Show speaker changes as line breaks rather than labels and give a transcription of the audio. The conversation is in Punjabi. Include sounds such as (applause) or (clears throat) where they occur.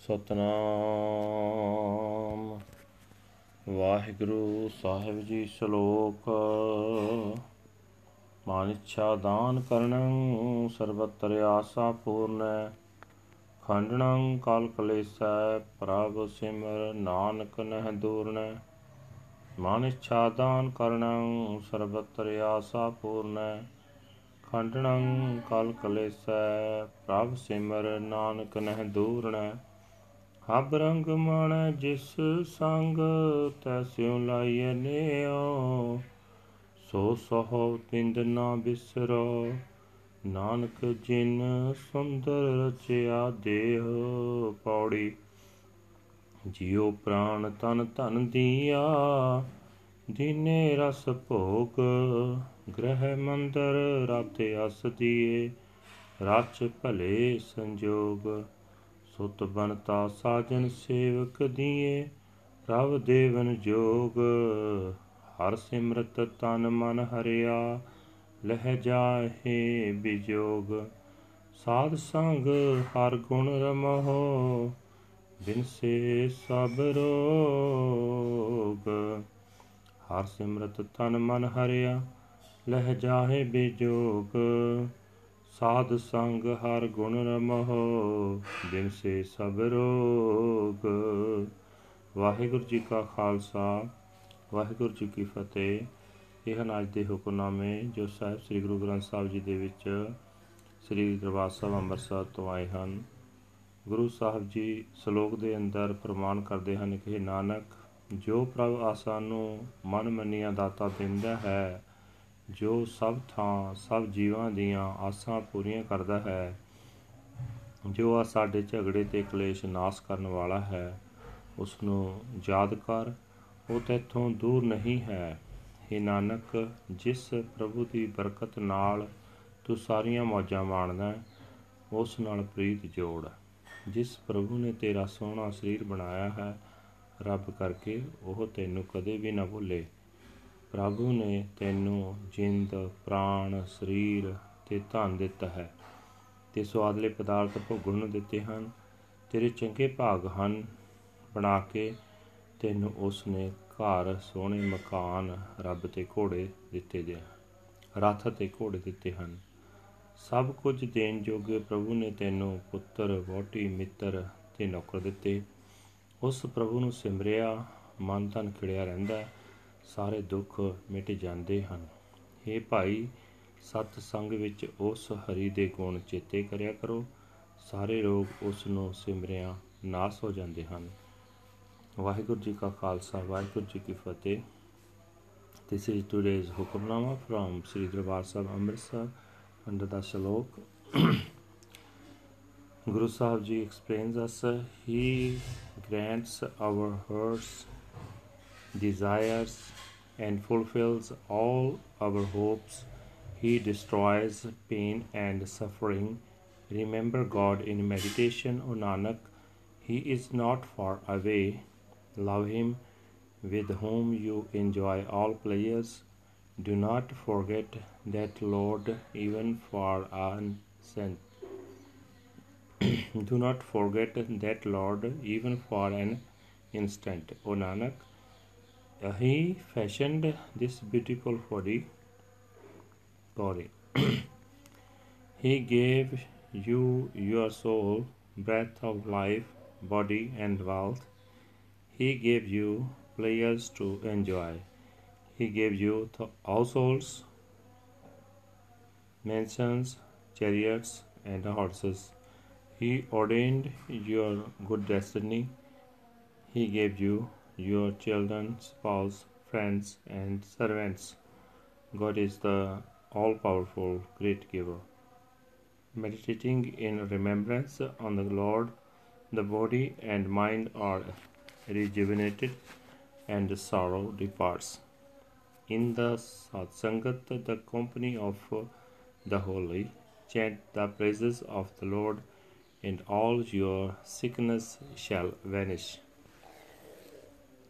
ਸਤਨਾਮ। ਵਾਹਿਗੁਰੂ ਸਾਹਿਬ ਜੀ ਸ਼ਲੋਕ। ਮਨ ਇੱਛਾ ਦਾਨ ਕਰਨੰ, ਸਰਬਤਰ ਆਸਾ ਪੂਰਨੈ। ਖੰਡਨੰ, ਕਲ ਕਲੇਸੈ ਪ੍ਰਭ ਸਿਮਰ, ਨਾਨਕ ਨਹਿ ਦੂਰਨੈ। ਮਨ ਇੱਛਾ ਦਾਨ ਕਰਨੰ, ਸਰਬਤਰ ਆਸਾ ਪੂਰਨੈ। ਖੰਡਨੰ, ਕਲ ਕਲੇਸੈ ਪ੍ਰਭ ਸਿਮਰ, ਨਾਨਕ ਨਹਿ ਦੂਰਨੈ। ਹਬ ਰੰਗ ਮਣ ਜਿਸ ਸੰਗ ਤੈਸਿਉ ਲਾਈਏ ਨਿਓ ਸੋ ਸਹੋ ਪਿੰਦ ਨਾ ਬਿਸਰੋ, ਨਾਨਕ ਜਿਨ ਸੁੰਦਰ ਰਚਿਆ ਦੇਹ ਪੌੜੀ। ਜਿਉ ਪ੍ਰਾਨ ਤਨ ਧਨ ਦੀਆ, ਦੀਨੇ ਰਸ ਭੋਗ, ਗ੍ਰਹਿ ਮੰਦਰ ਰਾਤੇ ਅਸ ਦੀਏ, ਰਚ ਭਲੇ ਸੰਜੋਗ। ਸੁਤ ਬਨਤਾ ਸਾਜਨ ਸੇਵਕ ਦੀਏ ਪ੍ਰਭ ਦੇਵਨ ਜੋਗ। ਹਰ ਸਿਮਰਤ ਤਨ ਮਨ ਹਰਿਆ, ਲਹਿ ਜਾਹੇ ਬਿਜੋਗ। ਸਾਧ ਸੰਗ ਹਰ ਗੁਣ ਰਮਹੁ, ਬਿਨ ਸੇ ਸਭ ਰੋਗ। ਹਰ ਸਿਮਰਤ ਤਨ ਮਨ ਹਰਿਆ, ਲਹਿ ਜਾਹੇ ਬਿਜੋਗ। ਸਾਧ ਸੰਗ ਹਰ ਗੁਣ ਰਮਹੁ, ਬਿਨ ਸੇ ਸਭ ਰੋਗ। ਵਾਹਿਗੁਰੂ ਜੀ ਕਾ ਖਾਲਸਾ, ਵਾਹਿਗੁਰੂ ਜੀ ਕੀ ਫਤਿਹ। ਇਹ ਹਨ ਅੱਜ ਦੇ ਹੁਕਮਨਾਮੇ ਜੋ ਸਾਹਿਬ ਸ੍ਰੀ ਗੁਰੂ ਗ੍ਰੰਥ ਸਾਹਿਬ ਜੀ ਦੇ ਵਿੱਚ ਸ੍ਰੀ ਦਰਬਾਰ ਸਾਹਿਬ ਅੰਮ੍ਰਿਤਸਰ ਤੋਂ ਆਏ ਹਨ। ਗੁਰੂ ਸਾਹਿਬ ਜੀ ਸ਼ਲੋਕ ਦੇ ਅੰਦਰ ਪ੍ਰਮਾਣ ਕਰਦੇ ਹਨ ਕਿ ਨਾਨਕ, ਜੋ ਪ੍ਰਭ ਆਸਾ ਨੂੰ ਮਨ ਮੰਨੀਆਂ ਦਾਤਾ ਦਿੰਦਾ ਹੈ ਜੋ ਸਭ ਥਾਂ, ਸਭ ਜੀਵਾਂ ਦੀਆਂ ਆਸਾਂ ਪੂਰੀਆਂ ਕਰਦਾ ਹੈ, ਜੋ ਆ ਸਾਡੇ ਝਗੜੇ ਤੇ ਕਲੇਸ਼ ਨਾਸ ਕਰਨ ਵਾਲਾ ਹੈ ਉਸ ਨੂੰ ਯਾਦ ਕਰ, ਉਹ ਤੇਥੋਂ ਦੂਰ ਨਹੀਂ ਹੈ। हे ਨਾਨਕ, ਜਿਸ ਪ੍ਰਭੂ ਦੀ ਬਰਕਤ ਨਾਲ ਤੂੰ ਸਾਰੀਆਂ ਮੌਜਾਂ ਮਾਣਦਾ ਉਸ ਨਾਲ ਪ੍ਰੀਤ ਜੋੜ। ਜਿਸ ਪ੍ਰਭੂ ਨੇ ਤੇਰਾ ਸੋਹਣਾ ਸਰੀਰ ਬਣਾਇਆ ਹੈ, ਰੱਬ ਕਰਕੇ ਉਹ ਤੈਨੂੰ ਕਦੇ ਵੀ ਨਾ ਭੁੱਲੇ। ਪ੍ਰਭੂ ਨੇ ਤੈਨੂੰ ਜਿੰਦ, ਪ੍ਰਾਣ, ਸਰੀਰ ਤੇ ਧਨ ਦਿੱਤਾ ਹੈ। ਤੇ ਸਵਾਦਲੇ ਪਦਾਰਥ ਭੋਗਣ ਨੂੰ ਦਿੱਤੇ ਹਨ। ਤੇਰੇ ਚੰਗੇ ਭਾਗ ਹਨ। ਬਣਾ ਕੇ ਤੈਨੂੰ ਉਸ ਨੇ ਘਰ ਸੋਹਣੇ ਮਕਾਨ, ਰੱਬ ਤੇ ਘੋੜੇ ਦਿੱਤੇ ਦੇ ਰੱਥ ਤੇ ਘੋੜੇ ਦਿੱਤੇ ਹਨ। ਸਭ ਕੁਝ ਦੇਣ ਜੋਗੇ ਪ੍ਰਭੂ ਨੇ ਤੈਨੂੰ ਪੁੱਤਰ ਵੋਟੀ ਮਿੱਤਰ ਤੇ ਨੌਕਰ ਦਿੱਤੇ। ਉਸ ਪ੍ਰਭੂ ਨੂੰ ਸਿਮਰਿਆ, ਮਨ ਤਨ ਖਿੜਿਆ ਰਹਿੰਦਾ ਸਾਰੇ ਦੁੱਖ ਮਿਟ ਜਾਂਦੇ ਹਨ हे ਭਾਈ ਸਤ ਸੰਗ ਵਿੱਚ ਉਸ ਹਰੀ ਦੇ ਗੁਣ ਚੇਤੇ ਕਰਿਆ ਕਰੋ ਸਾਰੇ ਰੋਗ ਉਸ ਨੂੰ ਸਿਮਰਿਆ ਨਾਸ ਹੋ ਜਾਂਦੇ ਹਨ ਵਾਹਿਗੁਰੂ ਜੀ ਕਾ ਖਾਲਸਾ ਵਾਹਿਗੁਰੂ ਜੀ ਕੀ ਫਤਿਹ This is today's Hukamnama from Sri Darbar Sahib Amritsar under the Shalok. Guru Sahib Ji explains us, He grants our hearts desires and fulfills all our hopes. He destroys pain and suffering. Remember God in meditation, O Nanak. He is not far away. Love Him with whom you enjoy all pleasures. Do not forget that Lord even for an instant. (clears throat) Do not forget that Lord even for an instant. O Nanak, he fashioned this beautiful body. body. (clears throat) he gave you your soul, breath of life, body, and wealth. He gave you players to enjoy. He gave you households, mansions, chariots, and horses. He ordained your good destiny. He gave you your children, spouse, friends, and servants. God is the all powerful, great giver. Meditating in remembrance on the Lord, the body and mind are rejuvenated and the sorrow departs. In the Satsangat, the company of the holy, chant the praises of the Lord, and all your sickness shall vanish.